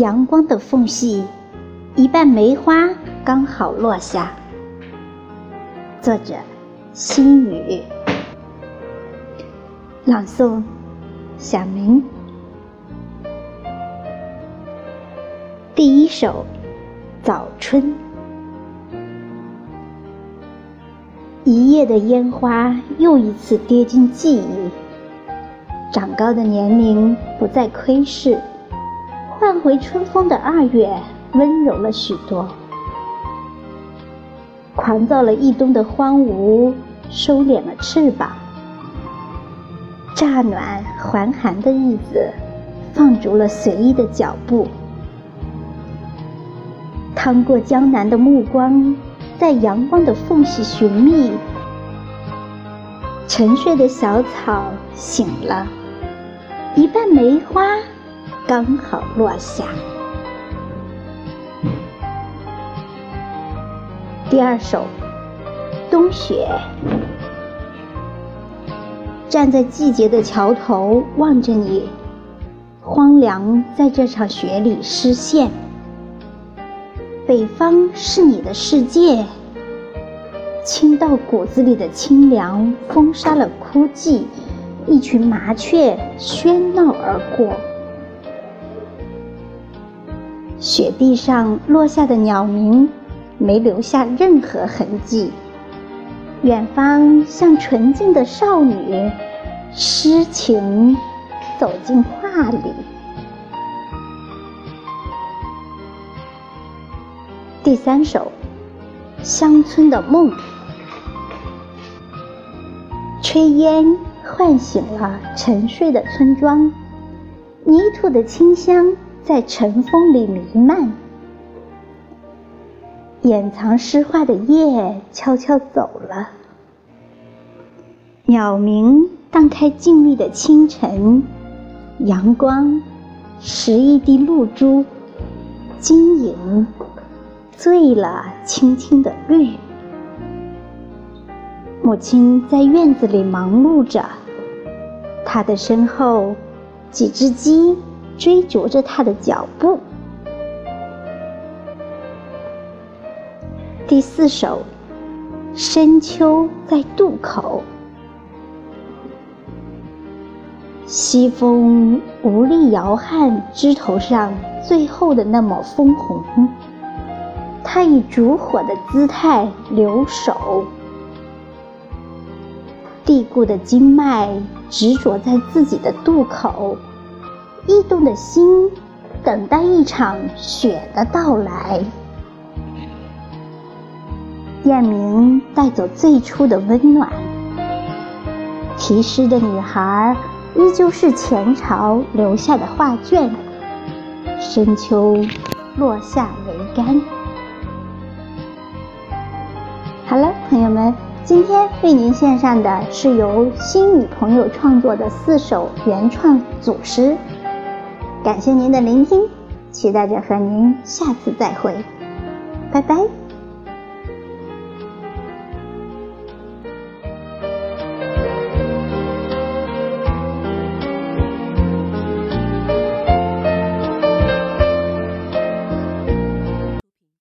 阳光的缝隙，一半梅花刚好落下。作者：心雨，朗诵：小明。第一首《早春》。一夜的烟花又一次跌进记忆，长高的年龄不再窥视，回春风的二月温柔了许多。狂躁了一冬的荒芜收敛了翅膀，乍暖还寒的日子放逐了随意的脚步。趟过江南的目光，在阳光的缝隙寻觅。沉睡的小草醒了，一半梅花刚好落下。第二首，冬雪。站在季节的桥头望着你，荒凉在这场雪里失陷。北方是你的世界，清到骨子里的清凉封杀了枯寂，一群麻雀喧闹而过，雪地上落下的鸟鸣没留下任何痕迹。远方像纯净的少女，诗情走进画里。第三首，乡村的梦。炊烟唤醒了沉睡的村庄，泥土的清香在晨风里弥漫。掩藏诗画的夜悄悄走了，鸟鸣荡开静谧的清晨，阳光拾一滴露珠，晶莹。醉了，青青的绿。母亲在院子里忙碌着，她的身后，几只鸡追逐着他的脚步。第四首，深秋在渡口，西风无力摇撼枝头上最后的那抹枫红。他以烛火的姿态留守，地固的经脉执着在自己的渡口，异动的心等待一场雪的到来。雁鸣带走最初的温暖，题诗的女孩依旧是前朝留下的画卷，深秋落下桅杆。好了，朋友们，今天为您献上的是由心语朋友创作的四首原创组诗，感谢您的聆听，期待着和您下次再会，拜拜。